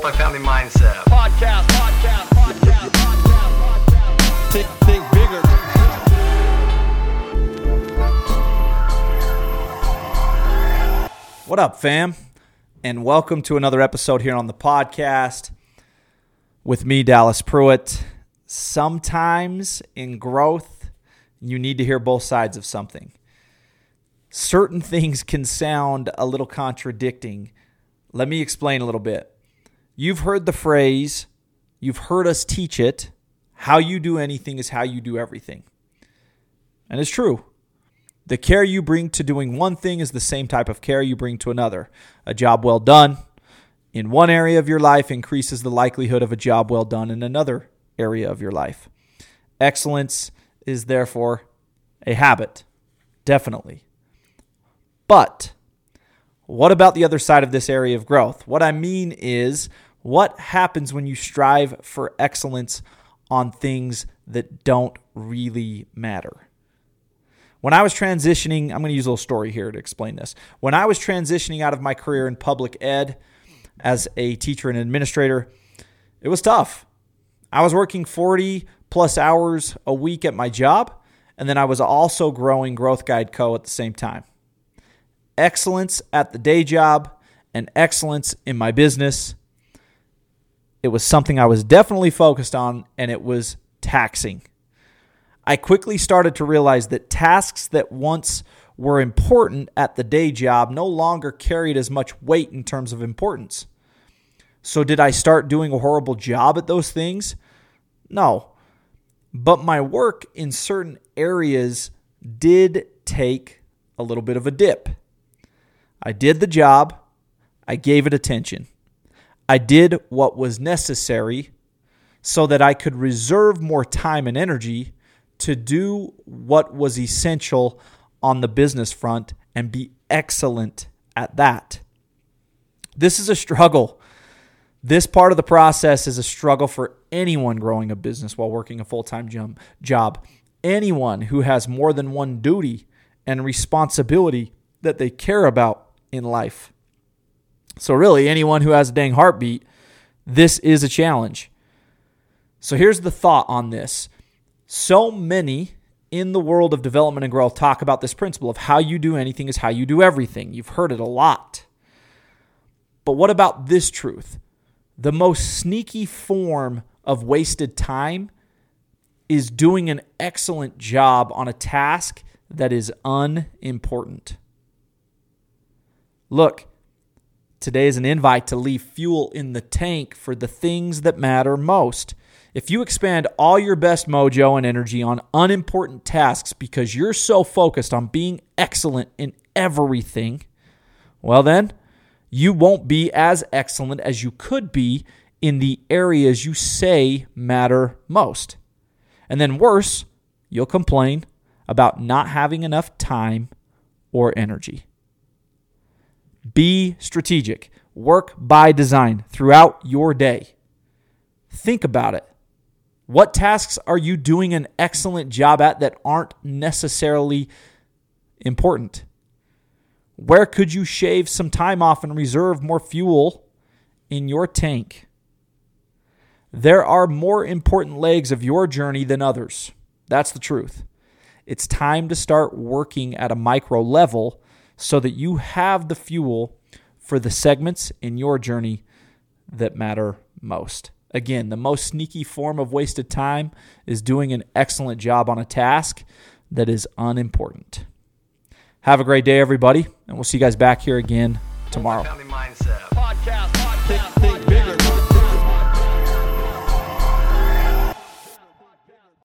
multifamily mindset. Podcast, podcast, podcast, podcast, podcast. Think, think bigger. What up, fam? And welcome to another episode here on the podcast with me, Dallas Pruitt. Sometimes in growth, you need to hear both sides of something. Certain things can sound a little contradicting. Let me explain a little bit. You've heard the phrase, you've heard us teach it how you do anything is how you do everything. And it's true. The care you bring to doing one thing is the same type of care you bring to another. A job well done in one area of your life increases the likelihood of a job well done in another area of your life. Excellence is therefore a habit, definitely. But what about the other side of this area of growth? What I mean is, what happens when you strive for excellence on things that don't really matter? When I was transitioning, I'm going to use a little story here to explain this. When I was transitioning out of my career in public ed as a teacher and administrator, it was tough. I was working 40 plus hours a week at my job, and then I was also growing Growth Guide Co. at the same time. Excellence at the day job and excellence in my business. It was something I was definitely focused on, and it was taxing. I quickly started to realize that tasks that once were important at the day job no longer carried as much weight in terms of importance. So, did I start doing a horrible job at those things? No. But my work in certain areas did take a little bit of a dip. I did the job, I gave it attention. I did what was necessary so that I could reserve more time and energy to do what was essential on the business front and be excellent at that. This is a struggle. This part of the process is a struggle for anyone growing a business while working a full time job. Anyone who has more than one duty and responsibility that they care about in life. So, really, anyone who has a dang heartbeat, this is a challenge. So, here's the thought on this so many in the world of development and growth talk about this principle of how you do anything is how you do everything. You've heard it a lot. But what about this truth? The most sneaky form of wasted time is doing an excellent job on a task that is unimportant. Look, today is an invite to leave fuel in the tank for the things that matter most. If you expand all your best mojo and energy on unimportant tasks because you're so focused on being excellent in everything, well, then you won't be as excellent as you could be in the areas you say matter most. And then, worse, you'll complain about not having enough time or energy. Be strategic. Work by design throughout your day. Think about it. What tasks are you doing an excellent job at that aren't necessarily important? Where could you shave some time off and reserve more fuel in your tank? There are more important legs of your journey than others. That's the truth. It's time to start working at a micro level so that you have the fuel for the segments in your journey that matter most. Again, the most sneaky form of wasted time is doing an excellent job on a task that is unimportant. Have a great day, everybody, and we'll see you guys back here again tomorrow. Multifamily mindset. Podcast, podcast, Think, think podcast. bigger.